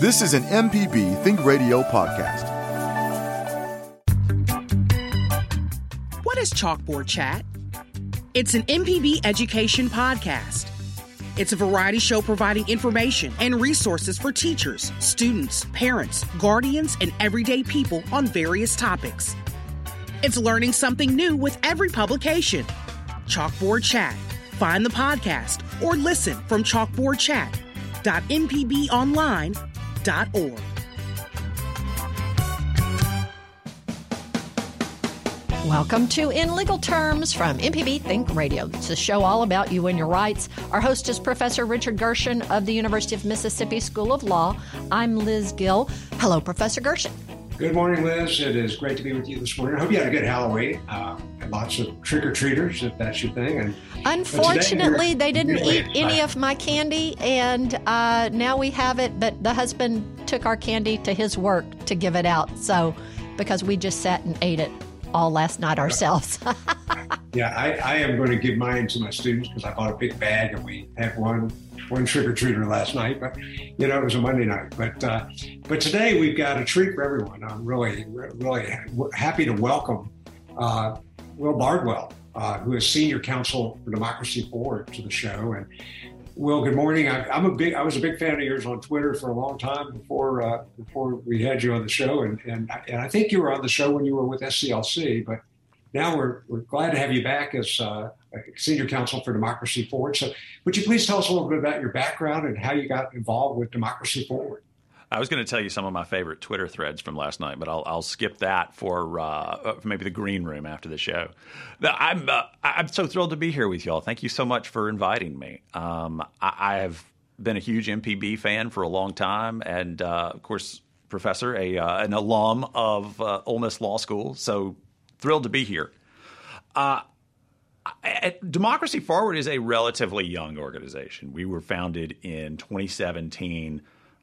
This is an MPB Think Radio podcast. What is Chalkboard Chat? It's an MPB education podcast. It's a variety show providing information and resources for teachers, students, parents, guardians, and everyday people on various topics. It's learning something new with every publication. Chalkboard Chat. Find the podcast or listen from chalkboardchat.mpbonline.org. Welcome to In Legal Terms from MPB Think Radio. It's a show all about you and your rights. Our host is Professor Richard Gershon of the University of Mississippi School of Law. I'm Liz Gill. Hello, Professor Gershon. Good morning, Liz. It is great to be with you this morning. I hope you had a good Halloween. Uh, lots of trick or treaters, if that's your thing. And unfortunately, they didn't eat any of my candy, and uh, now we have it. But the husband took our candy to his work to give it out. So because we just sat and ate it all last night ourselves. yeah, I, I, am going to give mine to my students because I bought a big bag and we had one one trick or treater last night. But you know, it was a Monday night. But uh, but today we've got a treat for everyone. I'm really really happy to welcome uh, Will Bardwell, uh, who is senior counsel for Democracy Forward, to the show and. Will, good morning. I, am a big. I was a big fan of yours on Twitter for a long time before uh, before we had you on the show, and and and I think you were on the show when you were with SPLC. But now we're we're glad to have you back as uh, senior counsel for Democracy Forward. So, would you please tell us a little bit about your background and how you got involved with Democracy Forward? I was going to tell you some of my favorite Twitter threads from last night, but I'll, I'll skip that for uh, maybe the green room after the show. I'm uh, I'm so thrilled to be here with y'all. Thank you so much for inviting me. Um, I, I, have been a huge MPB fan for a long time, and uh, of course, professor, a uh, an alum of uh, Ole Miss Law School. So thrilled to be here. Uh, Democracy Forward is a relatively young organization. We were founded in 2017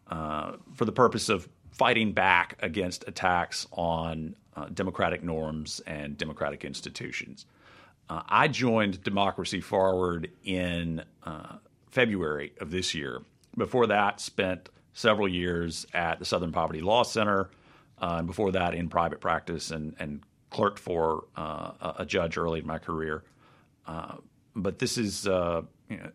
uh, for the purpose of fighting back against attacks on uh, democratic norms and democratic institutions. Uh, I joined Democracy Forward in uh, February of this year. Before that, spent several years at the Southern Poverty Law Center, uh, and before that in private practice and, and clerked for uh, a judge early in my career. but this is you know,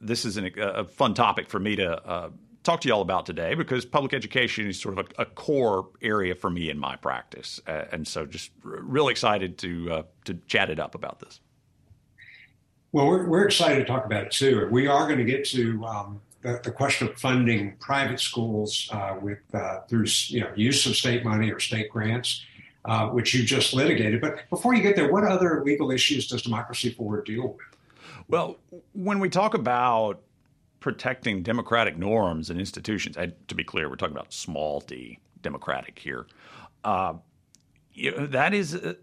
this is an, a fun topic for me to talk to you all about today because public education is sort of a, a core area for me in my practice, uh, and so just r- really excited to uh, to chat it up about this. Well, we're, we're excited to talk about it too. We are going to get to um, the, the, question of funding private schools uh, with uh, through you know use of state money or state grants. Uh, which you just litigated. But before you get there, what other legal issues does Democracy Forward deal with? Well, when we talk about protecting democratic norms and institutions. And to be clear, we're talking about small d democratic here. Uh, you know, that is, uh,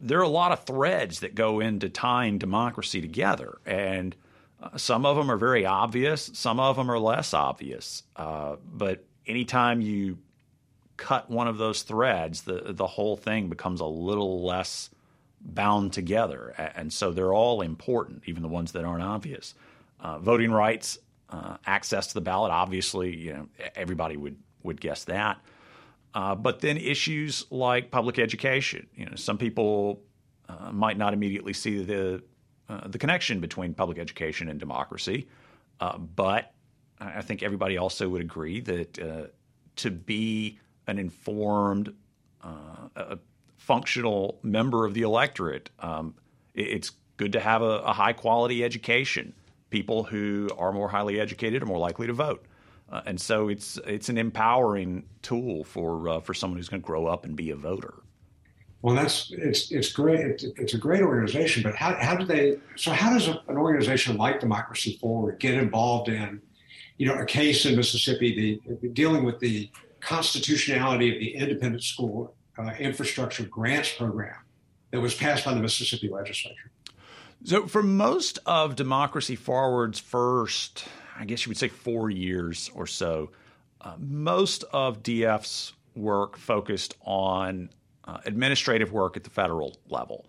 there are a lot of threads that go into tying democracy together, and uh, some of them are very obvious, some of them are less obvious. Uh, but anytime you cut one of those threads, the the whole thing becomes a little less bound together, and so they're all important, even the ones that aren't obvious. Uh, voting rights uh, access to the ballot. Obviously, you know everybody would would guess that. Uh, but then issues like public education. You know, some people uh, might not immediately see the uh, the connection between public education and democracy, uh, but I think everybody also would agree that uh, to be an informed, a functional member of the electorate, um, it's good to have a, a high quality education people who are more highly educated are more likely to vote. Uh, and so it's it's an empowering tool for uh, for someone who's going to grow up and be a voter. Well, that's it's it's great. It's, it's, a great organization, but how how do they? So how does a, an organization like Democracy Forward get involved in, you know, a case in Mississippi, the dealing with the constitutionality of the independent school uh, infrastructure grants program that was passed by the Mississippi legislature? So, for most of Democracy Forward's first, I guess you would say, four years or so, uh, most of DF's work focused on uh, administrative work at the federal level.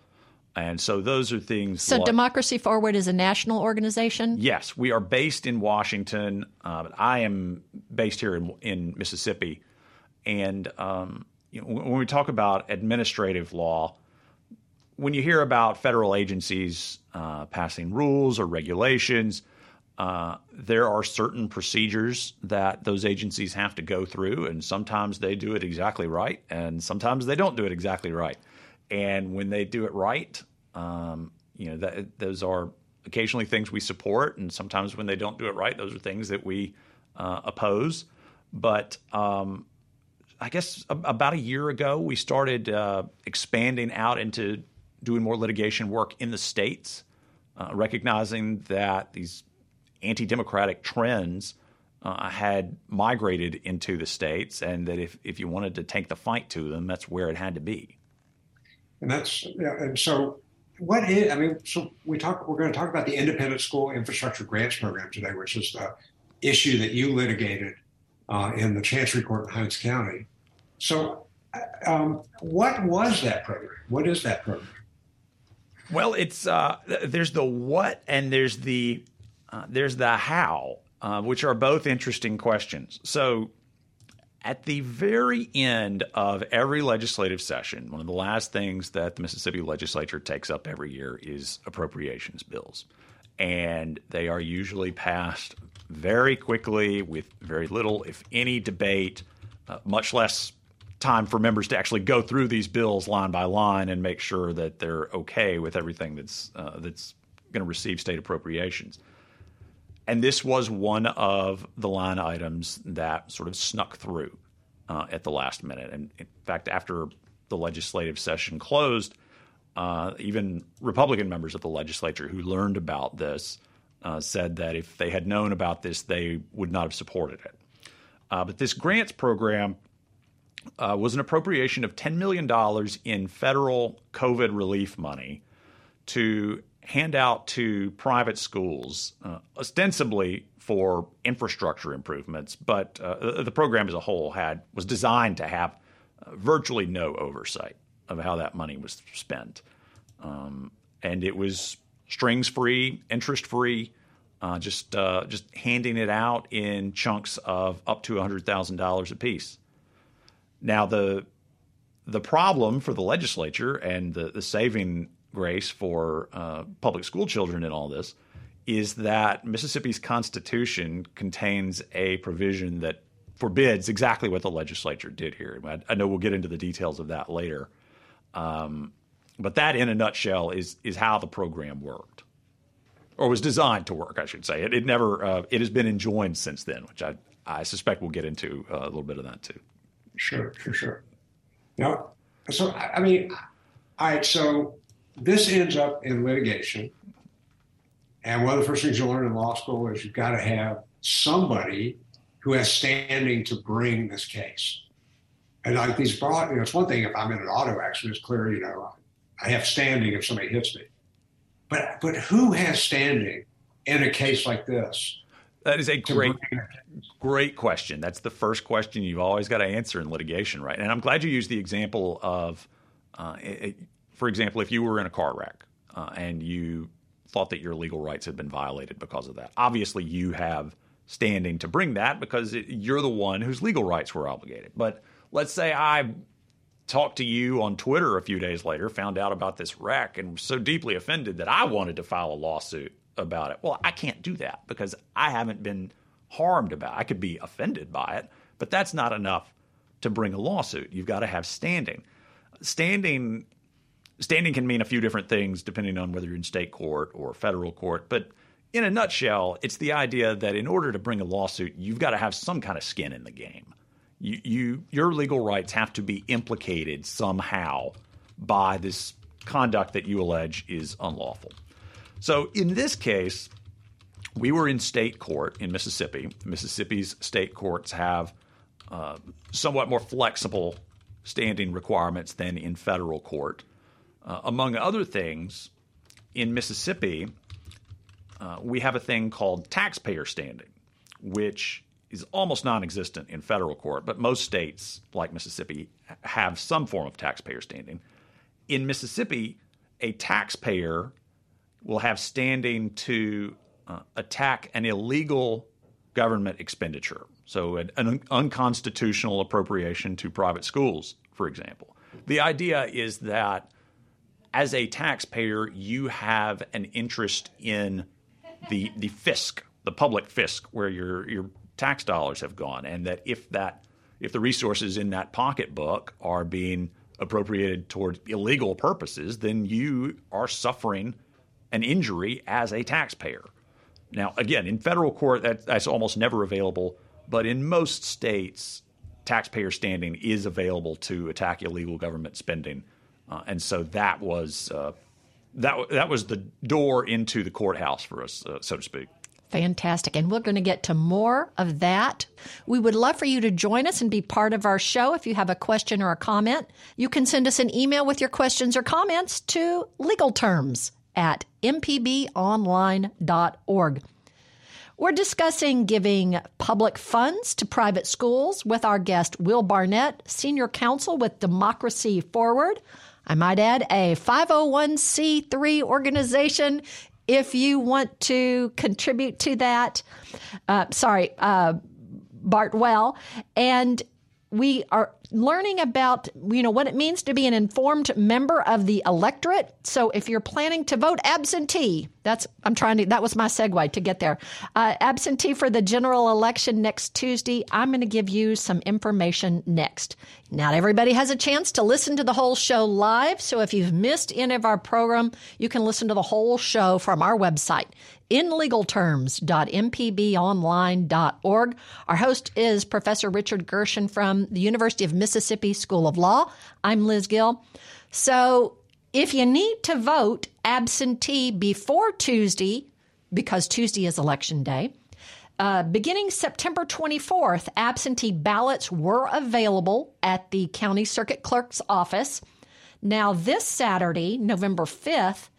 And so those are things. So, like, Democracy Forward is a national organization? Yes. We are based in Washington. Uh, but I am based here in, in Mississippi. And um, you know, when we talk about administrative law, when you hear about federal agencies uh, passing rules or regulations, uh, there are certain procedures that those agencies have to go through, and sometimes they do it exactly right, and sometimes they don't do it exactly right. And when they do it right, um, you know, that, those are occasionally things we support, and sometimes when they don't do it right, those are things that we uh, oppose. But um, I guess about a year ago, we started uh, expanding out into doing more litigation work in the states, uh, recognizing that these anti democratic trends uh, had migrated into the states, and that if, if you wanted to take the fight to them, that's where it had to be. And that's, yeah, and so what is, I mean, so we talk, we're going to talk about the Independent School Infrastructure Grants Program today, which is the issue that you litigated uh, in the Chancery Court in Hinds County. So, um, what was that program? What is that program? Well, it's uh, there's the what and there's the uh, there's the how, uh, which are both interesting questions. So, at the very end of every legislative session, one of the last things that the Mississippi legislature takes up every year is appropriations bills. And they are usually passed very quickly with very little, if any, debate, uh, much less time for members to actually go through these bills line by line and make sure that they're okay with everything that's uh, that's going to receive state appropriations. And this was one of the line items that sort of snuck through uh, at the last minute. And in fact, after the legislative session closed, uh, even Republican members of the legislature who learned about this uh, said that if they had known about this, they would not have supported it. Uh, but this grants program uh, was an appropriation of $10 million in federal COVID relief money to hand out to private schools, uh, ostensibly for infrastructure improvements, but uh, the program as a whole had was designed to have uh, virtually no oversight of how that money was spent, um, and it was strings free, interest free, uh, just uh, just handing it out in chunks of up to hundred thousand dollars apiece. Now the the problem for the legislature and the, the saving grace for uh, public school children in all this is that Mississippi's Constitution contains a provision that forbids exactly what the legislature did here. I, I know we'll get into the details of that later, um, but that, in a nutshell, is is how the program worked, or was designed to work. I should say it. It never. Uh, it has been enjoined since then, which I I suspect we'll get into uh, a little bit of that too. Sure, sure, sure. Now, so I mean, all right. So this ends up in litigation. And one of the first things you learn in law school is you've got to have somebody who has standing to bring this case. And like these broad, you know, it's one thing if I'm in an auto accident, it's clear, you know, I have standing if somebody hits me. But but who has standing in a case like this? That is a great, great question. That's the first question you've always got to answer in litigation, right? And I'm glad you used the example of, uh, it, for example, if you were in a car wreck uh, and you thought that your legal rights had been violated because of that, obviously you have standing to bring that because it, you're the one whose legal rights were obligated. But let's say I talked to you on Twitter a few days later, found out about this wreck, and was so deeply offended that I wanted to file a lawsuit about it. Well, I can't do that because I haven't been harmed about it. I could be offended by it, but that's not enough to bring a lawsuit. You've got to have standing. Standing standing can mean a few different things depending on whether you're in state court or federal court. But in a nutshell, it's the idea that in order to bring a lawsuit, you've got to have some kind of skin in the game. You, you your legal rights have to be implicated somehow by this conduct that you allege is unlawful. So in this case, we were in state court in Mississippi. Mississippi's state courts have uh, somewhat more flexible standing requirements than in federal court. Uh, among other things, in Mississippi, uh, we have a thing called taxpayer standing, which is almost non existent in federal court, but most states, like Mississippi, have some form of taxpayer standing. In Mississippi, a taxpayer will have standing to uh, attack an illegal government expenditure. So, an, an unconstitutional appropriation to private schools, for example. The idea is that as a taxpayer, you have an interest in the the fisc, the public fisc, where your your tax dollars have gone, and that if that if the resources in that pocketbook are being appropriated towards illegal purposes, then you are suffering an injury as a taxpayer. Now, again, in federal court, that, that's almost never available, but in most states, taxpayer standing is available to attack illegal government spending, uh, and so that was uh, that that was the door into the courthouse for us, uh, so to speak. Fantastic. And we're going to get to more of that. We would love for you to join us and be part of our show. If you have a question or a comment, you can send us an email with your questions or comments to legal terms at mpbonline.org. We're discussing giving public funds to private schools with our guest, Will Barnett, Senior Counsel with Democracy Forward. I might add a 501c3 organization if you want to contribute to that. Uh, sorry, uh, Bardwell. And we are learning about you know what it means to be an informed member of the electorate. So if you're planning to vote absentee that's i'm trying to that was my segue to get there. Uh, absentee for the general election next tuesday i'm going to give you some information next. Not everybody has a chance to listen to the whole show live so if you've missed any of our program you can listen to the whole show from our website inlegalterms.mpbonline.org. Our host is Professor Richard Gershon from the University of Mississippi School of Law. I'm Liz Gill. So if you need to vote absentee before Tuesday, because Tuesday is election day, uh, beginning September 24th, absentee ballots were available at the county circuit clerk's office. Now, this Saturday, November 5th,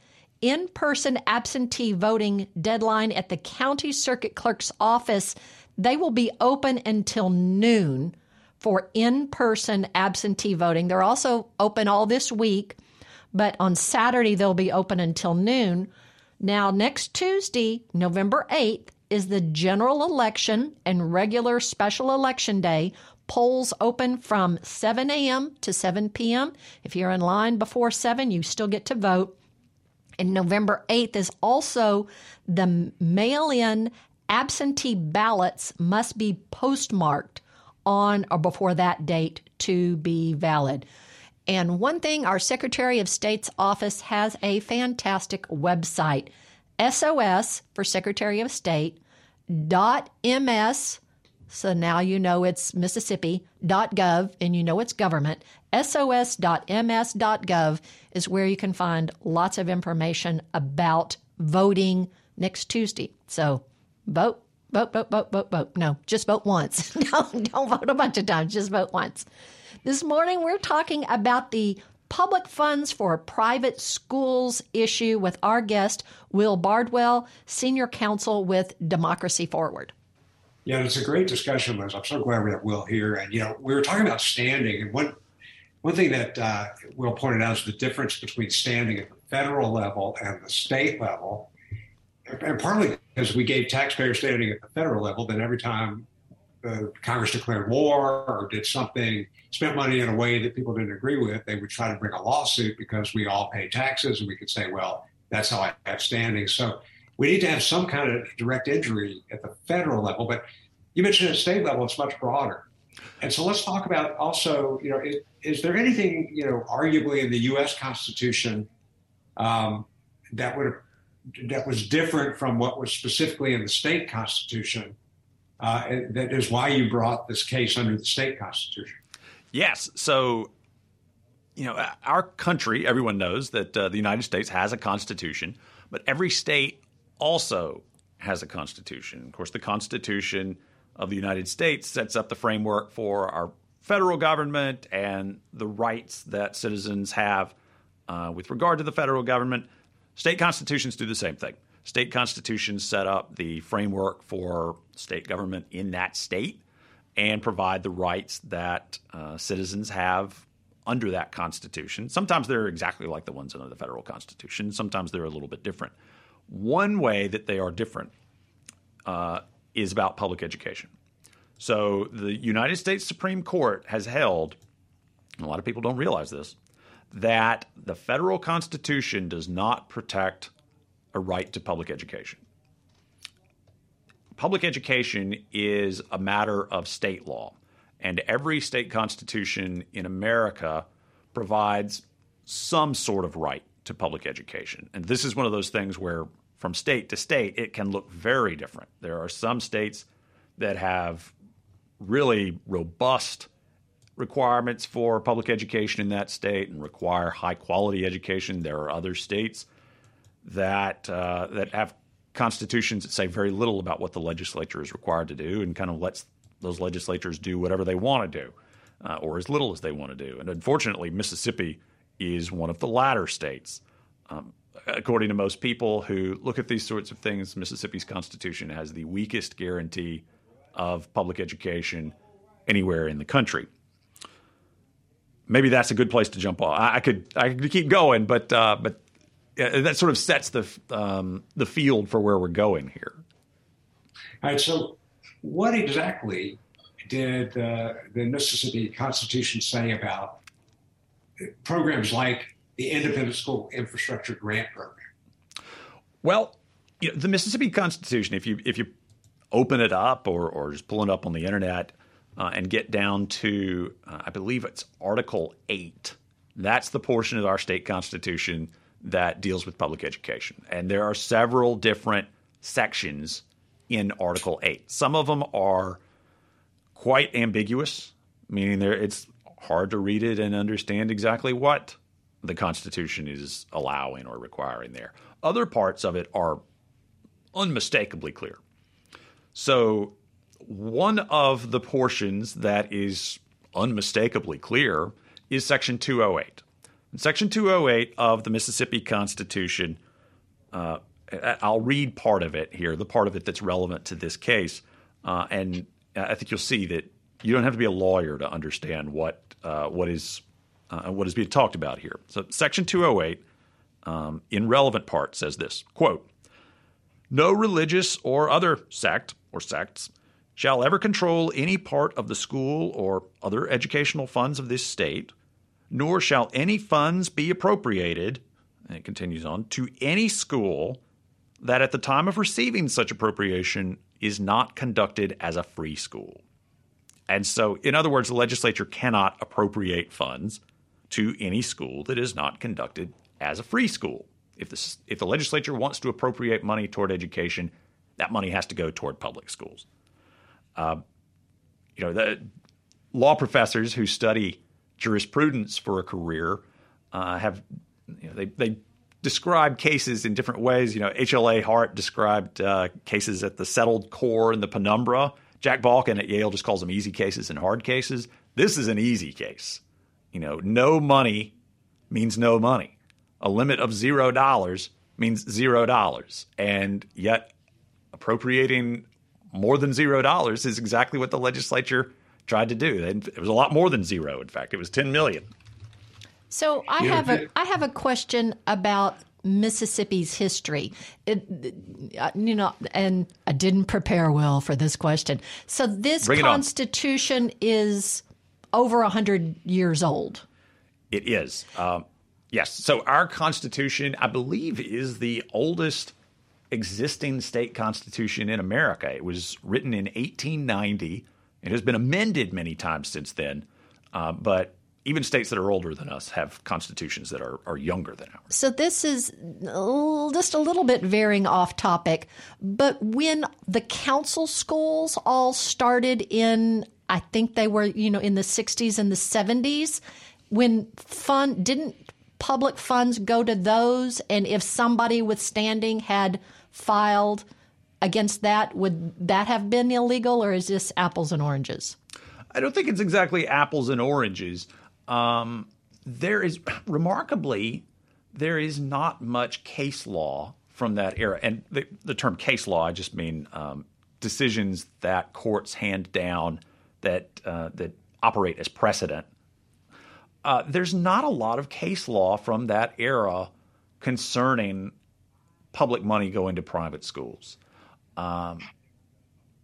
in person absentee voting deadline at the county circuit clerk's office. They will be open until noon for in person absentee voting. They're also open all this week, but on Saturday they'll be open until noon. Now, next Tuesday, November 8th, is the general election and regular special election day. Polls open from 7 a.m. to 7 p.m. If you're in line before 7, you still get to vote. And November 8th is also the mail in absentee ballots must be postmarked on or before that date to be valid. And one thing, our Secretary of State's office has a fantastic website SOS for Secretary of State dot MS so now you know it's Mississippi.gov and you know it's government. SOS.ms.gov is where you can find lots of information about voting next Tuesday. So vote, vote, vote, vote, vote, vote. No, just vote once. no, don't vote a bunch of times, just vote once. This morning we're talking about the public funds for private schools issue with our guest, Will Bardwell, Senior Counsel with Democracy Forward. Yeah, it's a great discussion, Liz. I'm so glad we have Will here. And, you know, we were talking about standing. And one, one thing that uh, Will pointed out is the difference between standing at the federal level and the state level. And partly because we gave taxpayer standing at the federal level, then every time uh, Congress declared war or did something, spent money in a way that people didn't agree with, they would try to bring a lawsuit because we all pay taxes and we could say, well, that's how I have standing. So we need to have some kind of direct injury at the federal level. But you mentioned at state level, it's much broader. And so let's talk about also, you know, is there anything, you know, arguably in the U.S. Constitution um, that would that was different from what was specifically in the state constitution? Uh, that is why you brought this case under the state constitution. Yes. So, you know, our country, everyone knows that uh, the United States has a constitution, but every state also has a constitution. Of course, the Constitution of the United States sets up the framework for our federal government and the rights that citizens have uh, with regard to the federal government. State constitutions do the same thing. State constitutions set up the framework for state government in that state and provide the rights that uh, citizens have under that constitution. Sometimes they're exactly like the ones under the federal constitution, sometimes they're a little bit different. One way that they are different uh, is about public education. So the United States Supreme Court has held, a lot of people don't realize this, that the federal Constitution does not protect a right to public education. Public education is a matter of state law, and every state constitution in America provides some sort of right to public education. And this is one of those things where, from state to state, it can look very different. There are some states that have really robust requirements for public education in that state and require high quality education. There are other states that uh, that have constitutions that say very little about what the legislature is required to do and kind of lets those legislatures do whatever they want to do uh, or as little as they want to do. And unfortunately, Mississippi is one of the latter states. Um, according to most people who look at these sorts of things, Mississippi's constitution has the weakest guarantee of public education anywhere in the country. Maybe that's a good place to jump off. I, I could I could keep going, but uh, but that sort of sets the um, the field for where we're going here. All right. So, what exactly did uh, the Mississippi Constitution say about programs like the Independent School Infrastructure Grant Program? Well, you know, the Mississippi Constitution, if you if you open it up or or just pull it up on the internet uh, and get down to, uh, I believe it's Article Eight. That's the portion of our state constitution that deals with public education, and there are several different sections in Article Eight. Some of them are quite ambiguous, meaning it's hard to read it and understand exactly what the Constitution is allowing or requiring there. Other parts of it are unmistakably clear. So, one of the portions that is unmistakably clear is Section 208. In Section 208 of the Mississippi Constitution, uh, I'll read part of it here, the part of it that's relevant to this case. Uh, and I think you'll see that you don't have to be a lawyer to understand what uh, what is uh, what is being talked about here. So, Section 208, um, in relevant part, says this: "quote No religious or other sect or sects shall ever control any part of the school or other educational funds of this state, nor shall any funds be appropriated." And it continues on to any school that at the time of receiving such appropriation is not conducted as a free school. And so, in other words, the legislature cannot appropriate funds to any school that is not conducted as a free school. If the, if the legislature wants to appropriate money toward education, that money has to go toward public schools. Uh, you know, the law professors who study jurisprudence for a career uh, have you know, they they describe cases in different ways. You know, HLA Hart described uh, cases at the settled core and the penumbra Jack Balkin at Yale just calls them easy cases and hard cases. This is an easy case. You know, no money means no money. A limit of zero dollars means zero dollars. And yet, appropriating more than zero dollars is exactly what the legislature tried to do. It was a lot more than zero. In fact, it was 10 million. So I have a I have a question about Mississippi's history. It, uh, you know, and I didn't prepare well for this question. So this Bring Constitution is over a hundred years old. It is. Um, yes. So our Constitution, I believe, is the oldest existing state constitution in America. It was written in 1890. It has been amended many times since then, uh, but even states that are older than us have constitutions that are, are younger than ours. So this is just a little bit veering off topic, but when the council schools all started in, I think they were, you know, in the 60s and the 70s, when fund didn't public funds go to those, and if somebody with standing had filed against that, would that have been illegal, or is this apples and oranges? I don't think it's exactly apples and oranges. Um, there is remarkably there is not much case law from that era, and the, the term case law I just mean um, decisions that courts hand down that uh, that operate as precedent. Uh, there's not a lot of case law from that era concerning public money going to private schools. Um,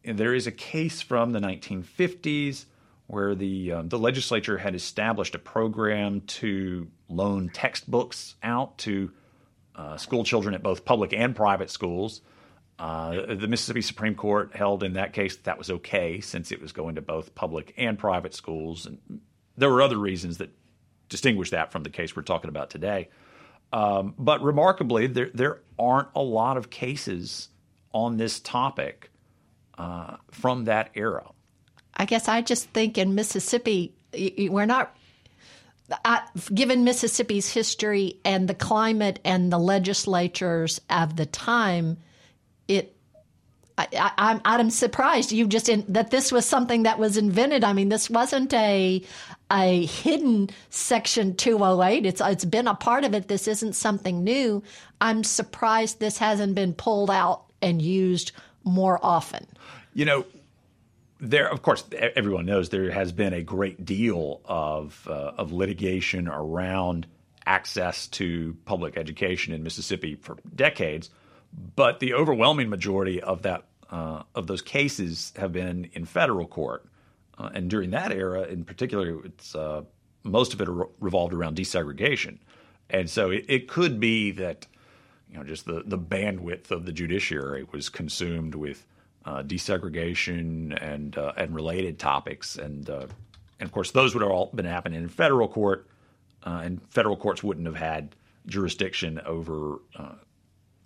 there is a case from the 1950s where the uh, the legislature had established a program to loan textbooks out to uh, school children at both public and private schools. Uh, the Mississippi Supreme Court held in that case that, that was okay since it was going to both public and private schools, and there were other reasons that distinguish that from the case we're talking about today. Um, but remarkably, there there aren't a lot of cases on this topic uh, from that era. I guess I just think in Mississippi, we're not. Uh, given Mississippi's history and the climate and the legislatures of the time, it I, am surprised you just in, that this was something that was invented. I mean, this wasn't a a hidden Section 208. It's it's been a part of it. This isn't something new. I'm surprised this hasn't been pulled out and used more often. You know, there of course everyone knows there has been a great deal of uh, of litigation around access to public education in Mississippi for decades, but the overwhelming majority of that uh, of those cases have been in federal court. Uh, and during that era, in particular, it's uh, most of it re- revolved around desegregation. And so it, it, could be that you know just the, the bandwidth of the judiciary was consumed with uh, desegregation and uh, and related topics, and uh, and of course those would have all been happening in federal court, and federal courts wouldn't have had jurisdiction over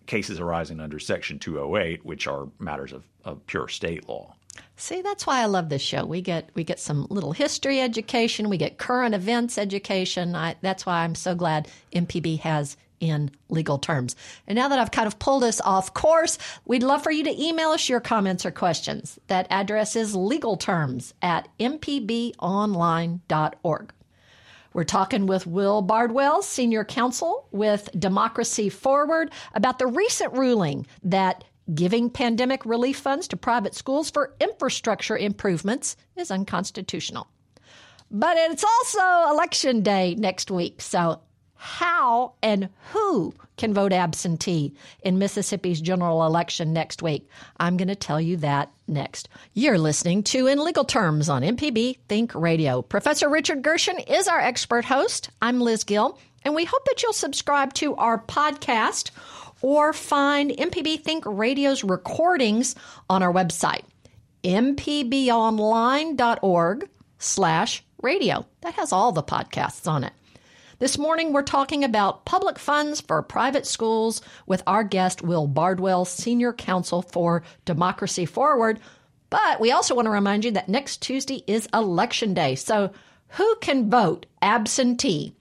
cases arising under Section 208, which are matters of, of pure state law. See, that's why I love this show. We get we get some little history education, we get current events education. I, that's why I'm so glad MPB has in legal terms. And now that I've kind of pulled us off course, we'd love for you to email us your comments or questions. That address is legalterms at mpbonline.org. We're talking with Will Bardwell, Senior Counsel with Democracy Forward, about the recent ruling that giving pandemic relief funds to private schools for infrastructure improvements is unconstitutional. But it's also election day next week, so how and who can vote absentee in Mississippi's general election next week. I'm going to tell you that next. You're listening to In Legal Terms on MPB Think Radio. Professor Richard Gershon is our expert host. I'm Liz Gill, and we hope that you'll subscribe to our podcast or find MPB Think Radio's recordings on our website, mpbonline.org slash radio. That has all the podcasts on it. This morning, we're talking about public funds for private schools with our guest, Will Bardwell, Senior Counsel for Democracy Forward. But we also want to remind you that next Tuesday is Election Day. So, who can vote absentee,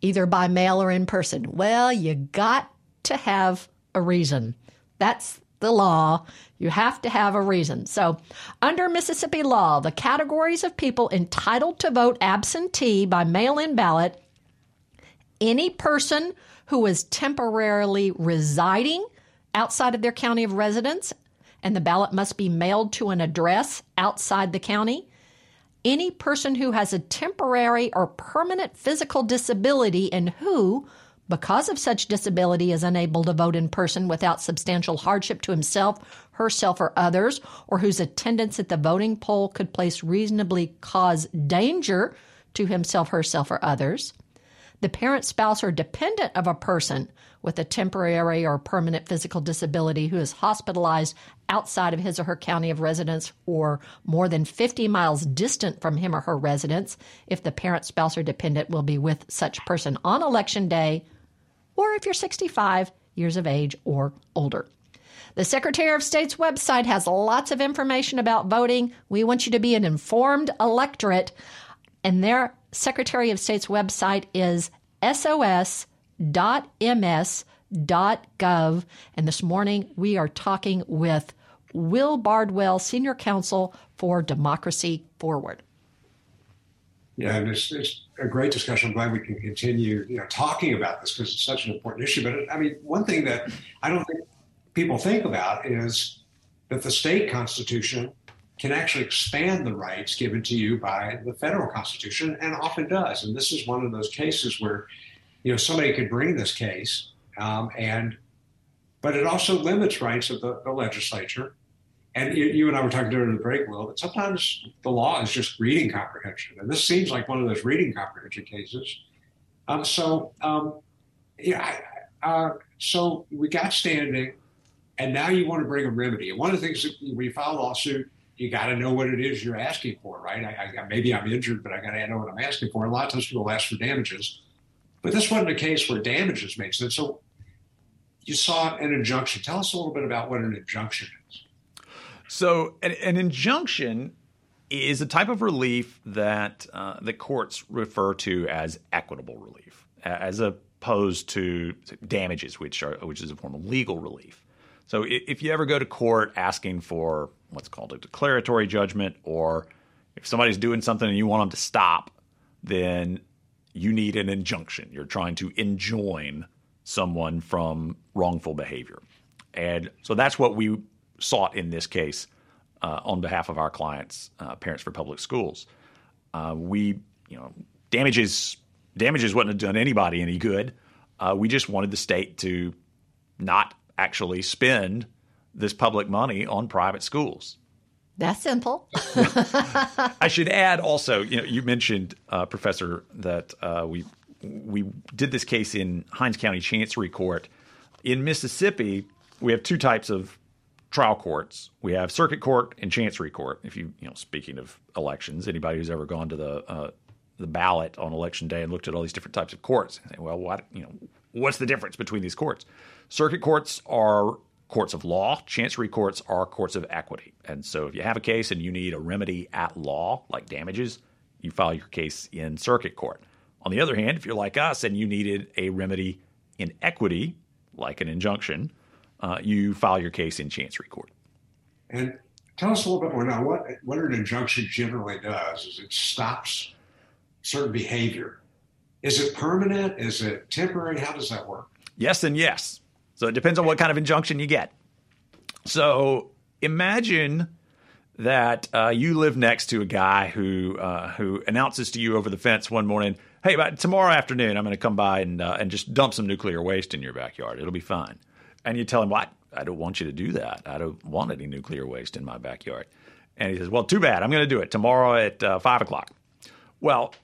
either by mail or in person? Well, you got to have a reason. That's the law. You have to have a reason. So, under Mississippi law, the categories of people entitled to vote absentee by mail in ballot any person who is temporarily residing outside of their county of residence, and the ballot must be mailed to an address outside the county. Any person who has a temporary or permanent physical disability and who, because of such disability, is unable to vote in person without substantial hardship to himself, herself, or others, or whose attendance at the voting poll could place reasonably cause danger to himself, herself, or others. The parent, spouse, or dependent of a person with a temporary or permanent physical disability who is hospitalized outside of his or her county of residence or more than 50 miles distant from him or her residence if the parent, spouse, or dependent will be with such person on election day, or if you're 65 years of age or older. The Secretary of State's website has lots of information about voting. We want you to be an informed electorate. And their Secretary of State's website is sos.ms.gov. And this morning we are talking with Will Bardwell, Senior Counsel for Democracy Forward. Yeah, and it's, it's a great discussion. I'm glad we can continue, you know, talking about this because it's such an important issue. But I mean, one thing that I don't think people think about is that the state constitution can actually expand the rights given to you by the federal constitution and often does and this is one of those cases where you know somebody could bring this case um, and but it also limits rights of the, the, legislature and you, you, and I were talking during the break, Will, that sometimes the law is just reading comprehension. And this seems like one of those reading comprehension cases. Um, so, um, yeah, uh, so we got standing, and now you want to bring a remedy. And one of the things that when you file a lawsuit, you got to know what it is you're asking for, right? I, I, maybe I'm injured, but I got to know what I'm asking for. A lot of times people ask for damages, but this wasn't a case where damages made sense. So you saw an injunction. Tell us a little bit about what an injunction is. So, an, an injunction is a type of relief that uh, the courts refer to as equitable relief, as opposed to damages, which are which is a form of legal relief. So, if you ever go to court asking for what's called a declaratory judgment, or if somebody's doing something and you want them to stop, then you need an injunction. You're trying to enjoin someone from wrongful behavior. And so that's what we sought in this case uh, on behalf of our clients, uh, Parents for Public Schools. Uh, we, you know, damages damages wouldn't have done anybody any good. Uh, we just wanted the state to not actually spend this public money on private schools. That's simple. I should add also, you know, you mentioned, uh, Professor, that uh, we we did this case in Hinds County Chancery Court. In Mississippi, we have two types of trial courts. We have circuit court and chancery court. If you, you know, speaking of elections, anybody who's ever gone to the uh, the ballot on election day and looked at all these different types of courts, say, well, what you know, what's the difference between these courts? Circuit courts are courts of law. Chancery courts are courts of equity. And so, if you have a case and you need a remedy at law, like damages, you file your case in circuit court. On the other hand, if you're like us and you needed a remedy in equity, like an injunction, uh, you file your case in Chancery Court. And tell us a little bit more now. What what an injunction generally does is it stops certain behavior. Is it permanent? Is it temporary? How does that work? Yes, and yes. So it depends on what kind of injunction you get. So imagine that uh, you live next to a guy who uh, who announces to you over the fence one morning, "Hey, tomorrow afternoon, I'm going to come by and uh, and just dump some nuclear waste in your backyard. It'll be fine." And you tell him, "What? I don't want you to do that. I don't want any nuclear waste in my backyard." And he says, "Well, too bad. I'm going to do it tomorrow at uh, five o'clock." Well,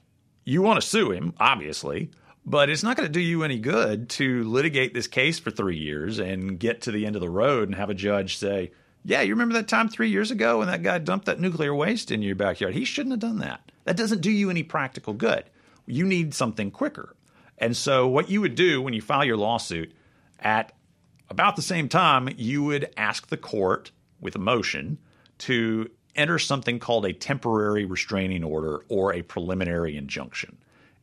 you want to sue him, obviously, but it's not going to do you any good to litigate this case for three years and get to the end of the road and have a judge say yeah, you remember that time three years ago when that guy dumped that nuclear waste in your backyard? He shouldn't have done that. That doesn't do you any practical good. You need something quicker. And so, what you would do when you file your lawsuit at about the same time, you would ask the court with a motion to enter something called a temporary restraining order or a preliminary injunction.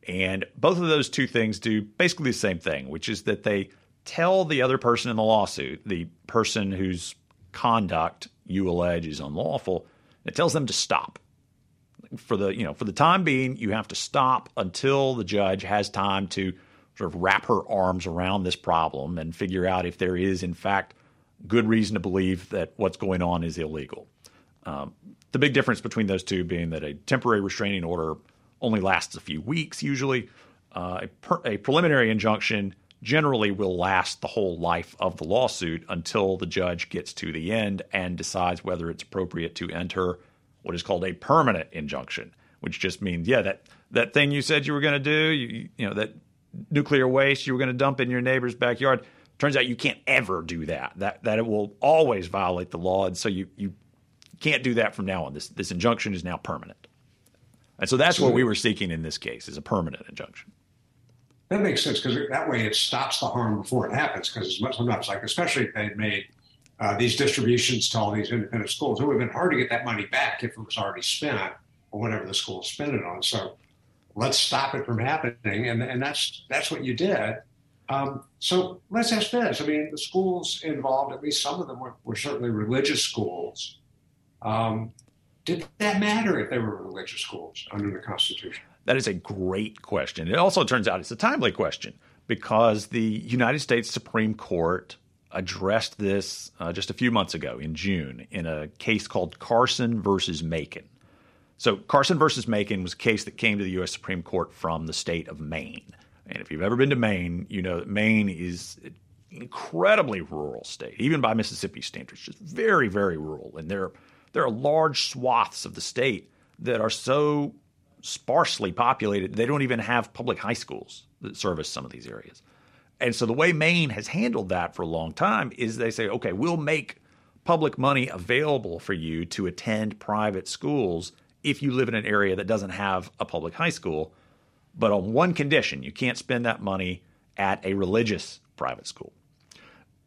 And both of those two things do basically the same thing, which is that they tell the other person in the lawsuit, the person whose conduct you allege is unlawful, it tells them to stop. For the you know for the time being, you have to stop until the judge has time to sort of wrap her arms around this problem and figure out if there is in fact good reason to believe that what's going on is illegal. Um, the big difference between those two being that a temporary restraining order only lasts a few weeks usually. Uh, a, per, a preliminary injunction generally will last the whole life of the lawsuit until the judge gets to the end and decides whether it's appropriate to enter what is called a permanent injunction, which just means, yeah, that, that thing you said you were going to do, you, you know, that nuclear waste you were going to dump in your neighbor's backyard. Turns out you can't ever do that. That that it will always violate the law, and so you you can't do that from now on. This this injunction is now permanent, and so that's what we were seeking in this case is a permanent injunction. That makes sense because that way it stops the harm before it happens. Because sometimes, like especially if they'd made uh, these distributions to all these independent schools, it would have been hard to get that money back if it was already spent or whatever the school spent it on. So let's stop it from happening, and and that's that's what you did. Um, so let's ask this. I mean, the schools involved, at least some of them were, were certainly religious schools. Um, did that matter if they were religious schools under the Constitution? That is a great question. It also turns out it's a timely question because the United States Supreme Court addressed this uh, just a few months ago in June in a case called Carson versus Makin. So, Carson versus Makin was a case that came to the U.S. Supreme Court from the state of Maine. And if you've ever been to Maine, you know that Maine is an incredibly rural state, even by Mississippi standards, just very, very rural. And there, there are large swaths of the state that are so sparsely populated, they don't even have public high schools that service some of these areas. And so the way Maine has handled that for a long time is they say, okay, we'll make public money available for you to attend private schools if you live in an area that doesn't have a public high school, but on one condition you can't spend that money at a religious private school.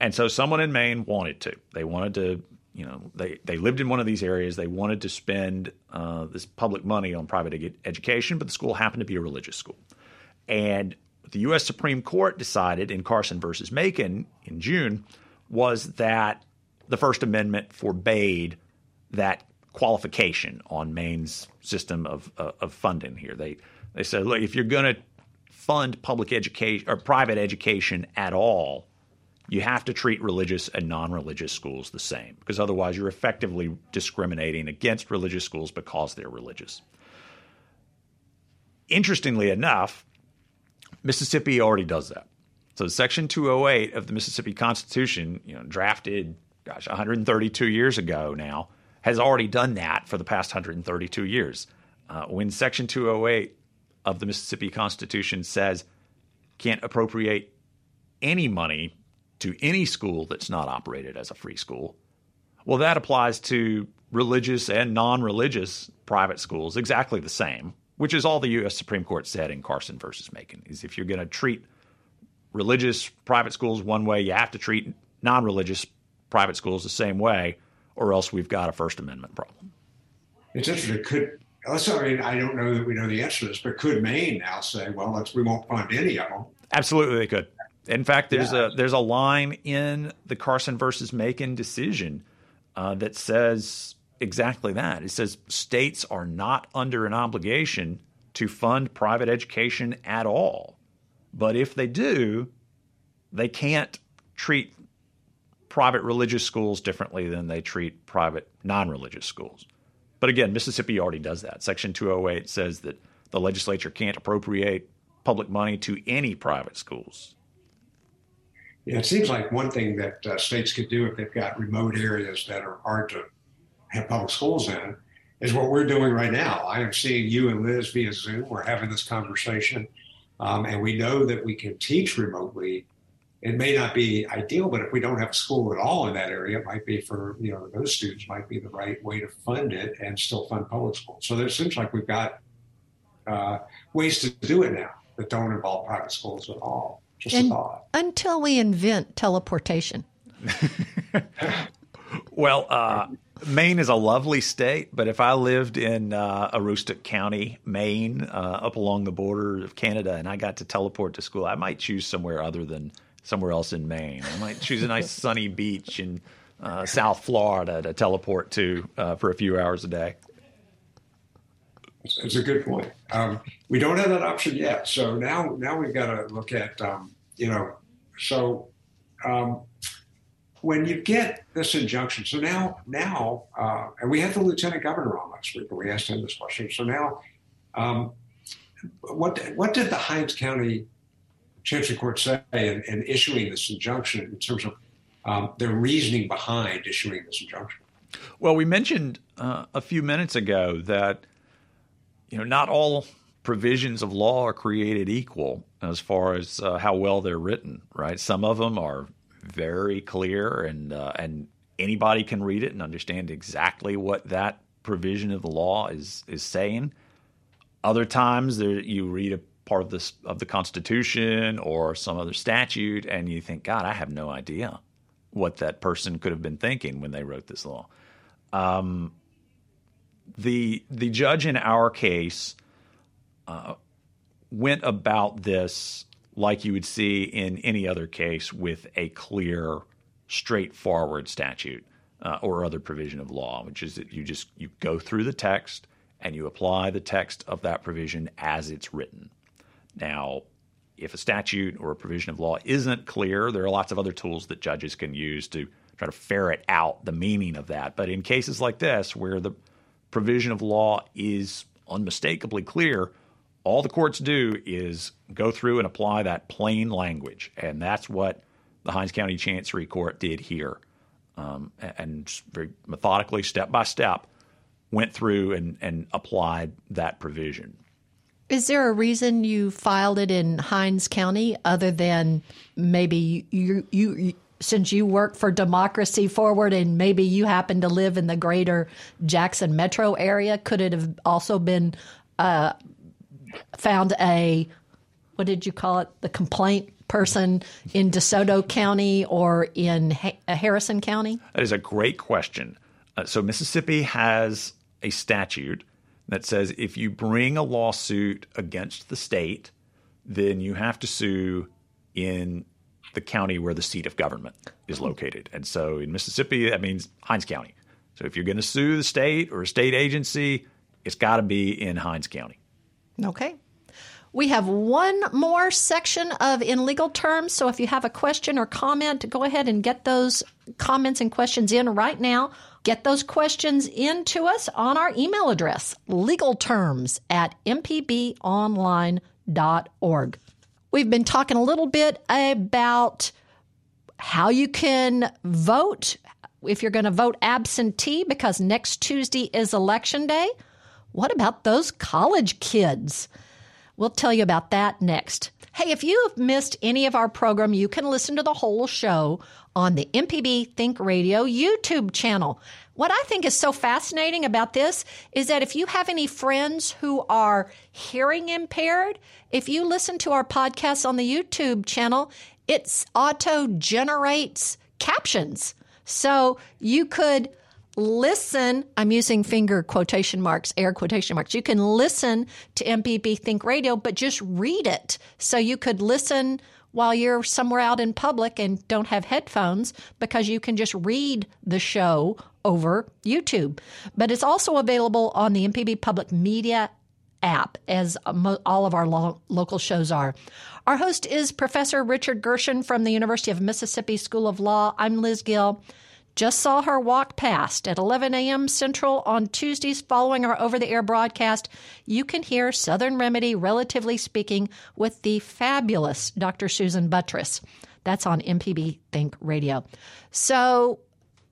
And so someone in Maine wanted to. They wanted to, you know, they, they lived in one of these areas. They wanted to spend uh, this public money on private ed- education, but the school happened to be a religious school. And the U.S. Supreme Court decided in Carson versus Makin in June was that the First Amendment forbade that qualification on Maine's system of, uh, of funding here. They they said, look, if you're going to fund public education or private education at all, you have to treat religious and non-religious schools the same because otherwise you're effectively discriminating against religious schools because they're religious. Interestingly enough, Mississippi already does that. So Section 208 of the Mississippi Constitution, you know, drafted gosh, 132 years ago now, has already done that for the past 132 years. Uh, when Section 208 of the Mississippi Constitution says can't appropriate any money to any school that's not operated as a free school, well, that applies to religious and non religious private schools exactly the same, which is all the U.S. Supreme Court said in Carson versus Makin. Is if you're going to treat religious private schools one way, you have to treat non religious private schools the same way, or else we've got a First Amendment problem. It's interesting. Could I mean I don't know that we know the answer to this, but could Maine now say, well, let's we won't fund any of them? Absolutely, they could. In fact, there's yeah. a there's a line in the Carson versus Makin decision uh, that says exactly that. It says states are not under an obligation to fund private education at all, but if they do, they can't treat private religious schools differently than they treat private non religious schools. But again, Mississippi already does that. Section 208 says that the legislature can't appropriate public money to any private schools. Yeah, it seems like one thing that uh, states could do if they've got remote areas that are hard to have public schools in is what we're doing right now. I am seeing you and Liz via Zoom. We're having this conversation, um, and we know that we can teach remotely it may not be ideal, but if we don't have a school at all in that area, it might be for you know those students might be the right way to fund it and still fund public schools. So there seems like we've got uh, ways to do it now that don't involve private schools at all. Just and, a thought. Until we invent teleportation. well, uh, Maine is a lovely state, but if I lived in uh, Aroostook County, Maine, uh, up along the border of Canada, and I got to teleport to school, I might choose somewhere other than somewhere else in Maine. I might choose a nice sunny beach in uh, South Florida to teleport to uh, for a few hours a day. It's a good point. Um, we don't have that option yet, so now now we've got to look at um, you know so um, when you get this injunction. So now now uh, and we had the lieutenant governor on last week, and we asked him this question. So now. Um, what what did the Hinds County Chancery Court say in, in issuing this injunction in terms of um, their reasoning behind issuing this injunction? Well, we mentioned uh, a few minutes ago that you know not all provisions of law are created equal as far as uh, how well they're written. Right? Some of them are very clear, and uh, and anybody can read it and understand exactly what that provision of the law is is saying. Other times, there, you read a part of this of the Constitution or some other statute, and you think, God, I have no idea what that person could have been thinking when they wrote this law. Um, the the judge in our case uh, went about this like you would see in any other case with a clear, straightforward statute uh, or other provision of law, which is that you just you go through the text and you apply the text of that provision as it's written. Now, if a statute or a provision of law isn't clear, there are lots of other tools that judges can use to try to ferret out the meaning of that. But in cases like this, where the provision of law is unmistakably clear, all the courts do is go through and apply that plain language. And that's what the Hinds County Chancery Court did here, um, and very methodically, step by step, went through and, and applied that provision. Is there a reason you filed it in Hinds County other than maybe you, you, you since you work for Democracy Forward and maybe you happen to live in the greater Jackson metro area? Could it have also been uh, found a what did you call it? The complaint person in DeSoto County or in ha- uh, Harrison County? That is a great question. Uh, so Mississippi has a statute that says if you bring a lawsuit against the state, then you have to sue in the county where the seat of government is located. And so in Mississippi, that means Hinds County. So if you're going to sue the state or a state agency, it's got to be in Hinds County. Okay. We have one more section of in legal terms. So if you have a question or comment, go ahead and get those comments and questions in right now. Get those questions in to us on our email address, legalterms at mpbonline.org. We've been talking a little bit about how you can vote if you're going to vote absentee because next Tuesday is election day. What about those college kids? We'll tell you about that next. Hey, if you have missed any of our program, you can listen to the whole show on the MPB Think Radio YouTube channel. What I think is so fascinating about this is that if you have any friends who are hearing impaired, if you listen to our podcast on the YouTube channel, it auto generates captions. So you could listen, I'm using finger quotation marks, air quotation marks. You can listen to MPB Think Radio, but just read it. So you could listen while you're somewhere out in public and don't have headphones because you can just read the show over YouTube. But it's also available on the MPB Public Media app, as all of our lo- local shows are. Our host is Professor Richard Gershon from the University of Mississippi School of Law. I'm Liz Gill. Just saw her walk past at 11 a.m. Central on Tuesdays following our over the air broadcast. You can hear Southern Remedy, relatively speaking, with the fabulous Dr. Susan Buttross. That's on MPB Think Radio. So,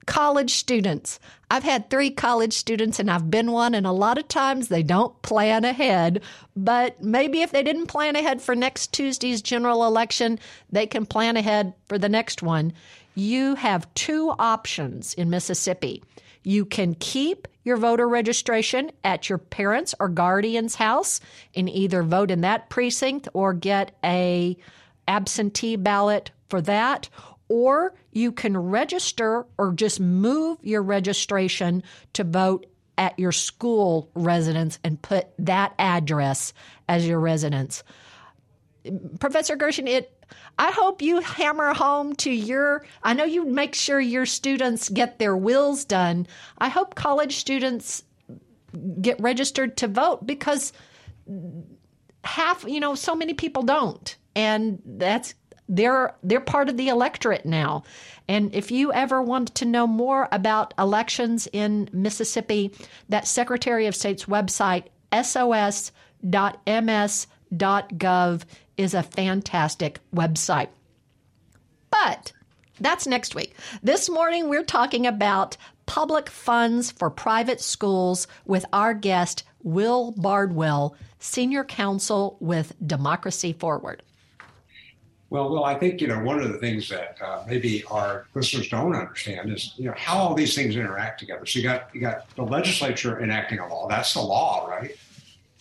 college students. I've had three college students and I've been one, and a lot of times they don't plan ahead. But maybe if they didn't plan ahead for next Tuesday's general election, they can plan ahead for the next one you have two options in Mississippi. You can keep your voter registration at your parents' or guardian's house and either vote in that precinct or get a absentee ballot for that or you can register or just move your registration to vote at your school residence and put that address as your residence. Professor Gershon, it I hope you hammer home to your, I know you make sure your students get their wills done. I hope college students get registered to vote because half, you know, so many people don't. And that's, they're they're part of the electorate now. And if you ever want to know more about elections in Mississippi, that Secretary of State's website, sos.ms.gov is a fantastic website. But that's next week. This morning, we're talking about public funds for private schools with our guest, Will Bardwell, Senior Counsel with Democracy Forward. Well, well, I think you know one of the things that uh, maybe our listeners don't understand is you know how all these things interact together. So you got you got the legislature enacting a law. That's the law, right?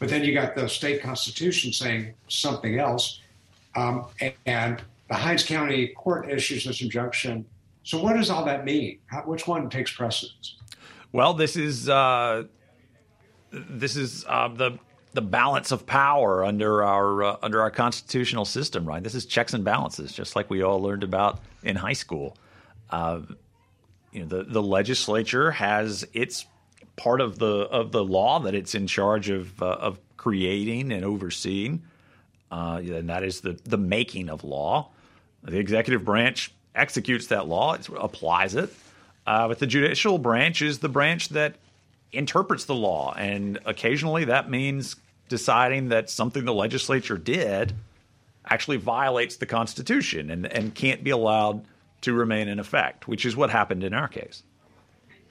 But then you got the state constitution saying something else. Um, and, and, the Hinds County Court issues this injunction. So, what does all that mean? How, which one takes precedence? Well, this is uh, this is uh, the the balance of power under our uh, under our constitutional system, right? This is checks and balances, just like we all learned about in high school. Uh, you know, the the legislature has its part of the of the law that it's in charge of uh, of creating and overseeing, uh, and that is the the making of law. The executive branch executes that law, it applies it, uh, but the judicial branch is the branch that interprets the law, and occasionally that means deciding that something the legislature did actually violates the Constitution and, and can't be allowed to remain in effect, which is what happened in our case.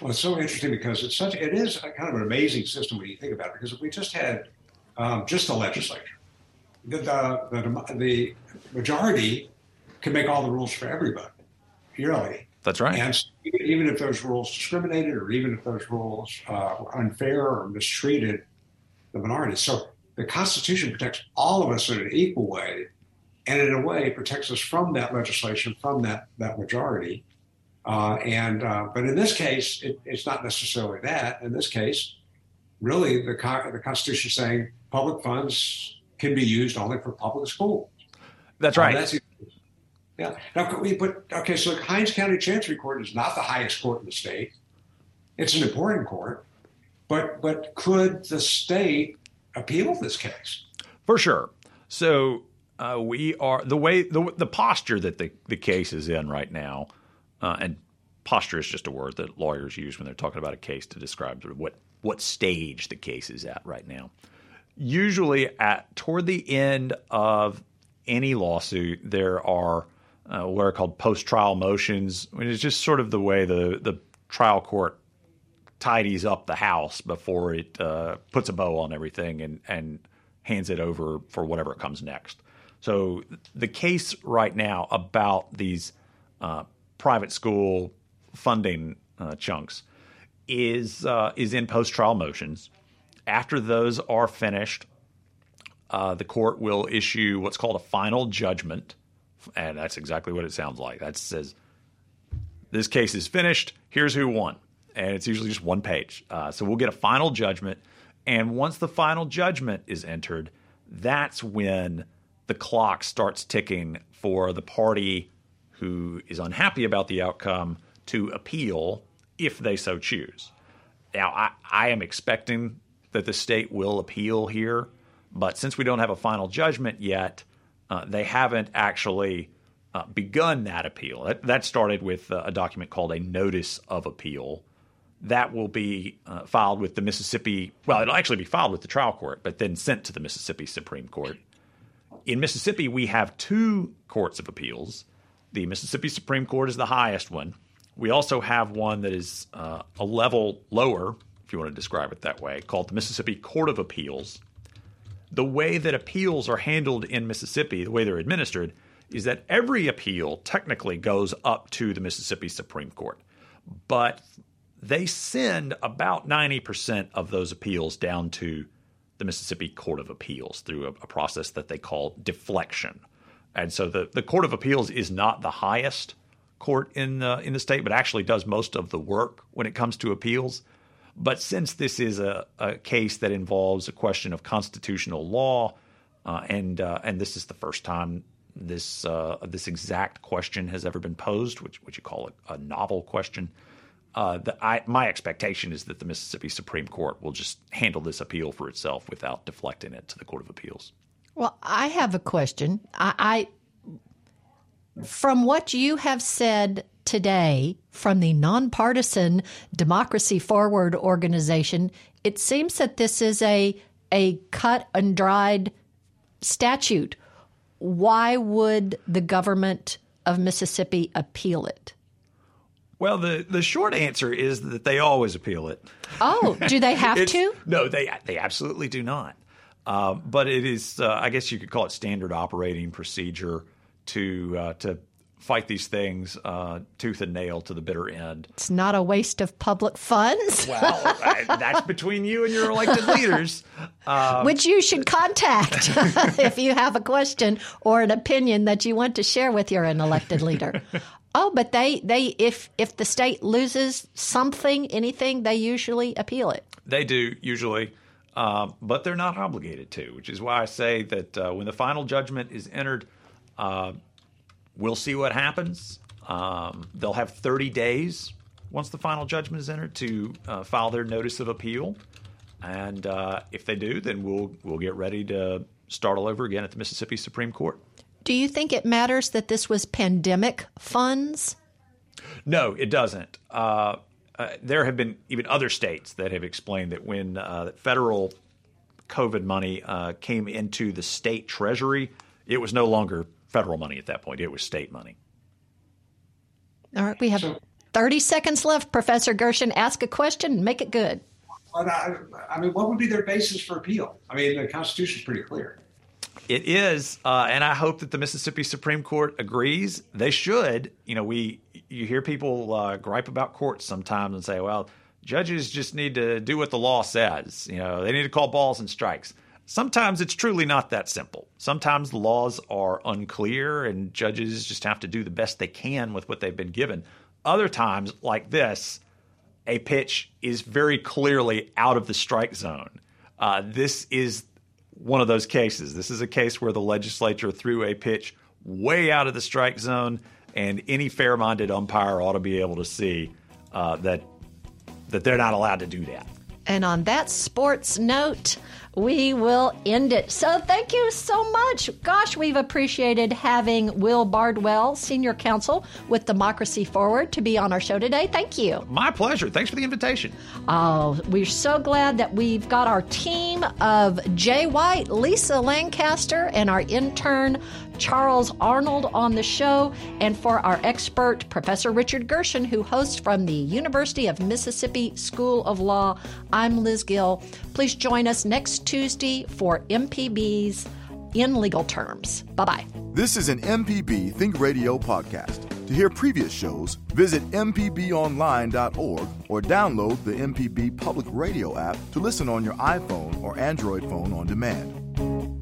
Well, it's so interesting because it's such it is kind of an amazing system when you think about it. Because if we just had um, just the legislature, the, the, the the majority can make all the rules for everybody. Really, that's right. And even if those rules discriminated, or even if those rules uh, were unfair or mistreated the minority, so the Constitution protects all of us in an equal way, and in a way protects us from that legislation, from that that majority. Uh, and uh, but in this case, it, it's not necessarily that. In this case, really, the the Constitution is saying public funds can be used only for public schools. That's right. Uh, that's, yeah. Now, we put okay. So Hinds County Chancery Court is not the highest court in the state. It's an important court, but but could the state appeal this case? For sure. So uh, we are the way the the posture that the the case is in right now uh, and posture is just a word that lawyers use when they're talking about a case to describe sort of what what stage the case is at right now. Usually, at toward the end of any lawsuit, there are uh, what are called post-trial motions. I mean, it's just sort of the way the the trial court tidies up the house before it uh, puts a bow on everything and and hands it over for whatever comes next. So the case right now about these uh, private school funding uh, chunks is uh, is in post trial motions. After those are finished, uh, the court will issue what's called a final judgment, and that's exactly what it sounds like. That says this case is finished. Here's who won, and it's usually just one page. Uh, so we'll get a final judgment, and once the final judgment is entered, that's when the clock starts ticking for the party who is unhappy about the outcome to appeal if they so choose. Now, I, I am expecting that the state will appeal here, but since we don't have a final judgment yet, uh, they haven't actually uh, begun that appeal. That, that started with uh, a document called a notice of appeal. That will be uh, filed with the Mississippi, well, it'll actually be filed with the trial court, but then sent to the Mississippi Supreme Court. In Mississippi, we have two courts of appeals the Mississippi Supreme Court is the highest one. We also have one that is uh, a level lower, if you want to describe it that way, called the Mississippi Court of Appeals. The way that appeals are handled in Mississippi, the way they're administered, is that every appeal technically goes up to the Mississippi Supreme Court. But they send about 90% of those appeals down to the Mississippi Court of Appeals through a, a process that they call deflection. And so the, the Court of Appeals is not the highest court in the, in the state, but actually does most of the work when it comes to appeals. But since this is a, a case that involves a question of constitutional law, uh, and uh, and this is the first time this uh, this exact question has ever been posed, which which you call it a novel question. Uh, the, I, my expectation is that the Mississippi Supreme Court will just handle this appeal for itself without deflecting it to the Court of Appeals. Well, I have a question. I, I from what you have said today from the nonpartisan Democracy Forward organization, it seems that this is a a cut and dried statute. Why would the government of Mississippi appeal it? Well, the, the short answer is that they always appeal it. Oh, do they have to? No, they they absolutely do not. Uh, but it is, uh, I guess you could call it standard operating procedure to uh, to fight these things uh, tooth and nail to the bitter end. It's not a waste of public funds. well, that's between you and your elected leaders, um, which you should contact if you have a question or an opinion that you want to share with your elected leader. Oh, but they, they if if the state loses something, anything, they usually appeal it. They do usually. Um, but they're not obligated to, which is why I say that uh, when the final judgment is entered, uh, we'll see what happens. Um, they'll have 30 days once the final judgment is entered to uh, file their notice of appeal, and uh, if they do, then we'll we'll get ready to start all over again at the Mississippi Supreme Court. Do you think it matters that this was pandemic funds? No, it doesn't. Uh, there have been even other states that have explained that when uh, federal COVID money uh, came into the state treasury, it was no longer federal money at that point, it was state money. All right, we have 30 seconds left, Professor Gershon. Ask a question and make it good. But I, I mean, what would be their basis for appeal? I mean, the Constitution is pretty clear. It is, uh, and I hope that the Mississippi Supreme Court agrees. They should. You know, we you hear people uh, gripe about courts sometimes and say, "Well, judges just need to do what the law says." You know, they need to call balls and strikes. Sometimes it's truly not that simple. Sometimes the laws are unclear, and judges just have to do the best they can with what they've been given. Other times, like this, a pitch is very clearly out of the strike zone. Uh, this is one of those cases. This is a case where the legislature threw a pitch way out of the strike zone, and any fair-minded umpire ought to be able to see uh, that that they're not allowed to do that. And on that sports note, we will end it. So thank you so much. Gosh, we've appreciated having Will Bardwell, Senior Counsel with Democracy Forward, to be on our show today. Thank you. My pleasure. Thanks for the invitation. Oh, we're so glad that we've got our team of Jay White, Lisa Lancaster, and our intern Charles Arnold on the show, and for our expert, Professor Richard Gershon, who hosts from the University of Mississippi School of Law. I'm Liz Gill. Please join us Tuesday for MPB's In Legal Terms. Bye bye. This is an MPB Think Radio podcast. To hear previous shows, visit MPBOnline.org or download the MPB Public Radio app to listen on your iPhone or Android phone on demand.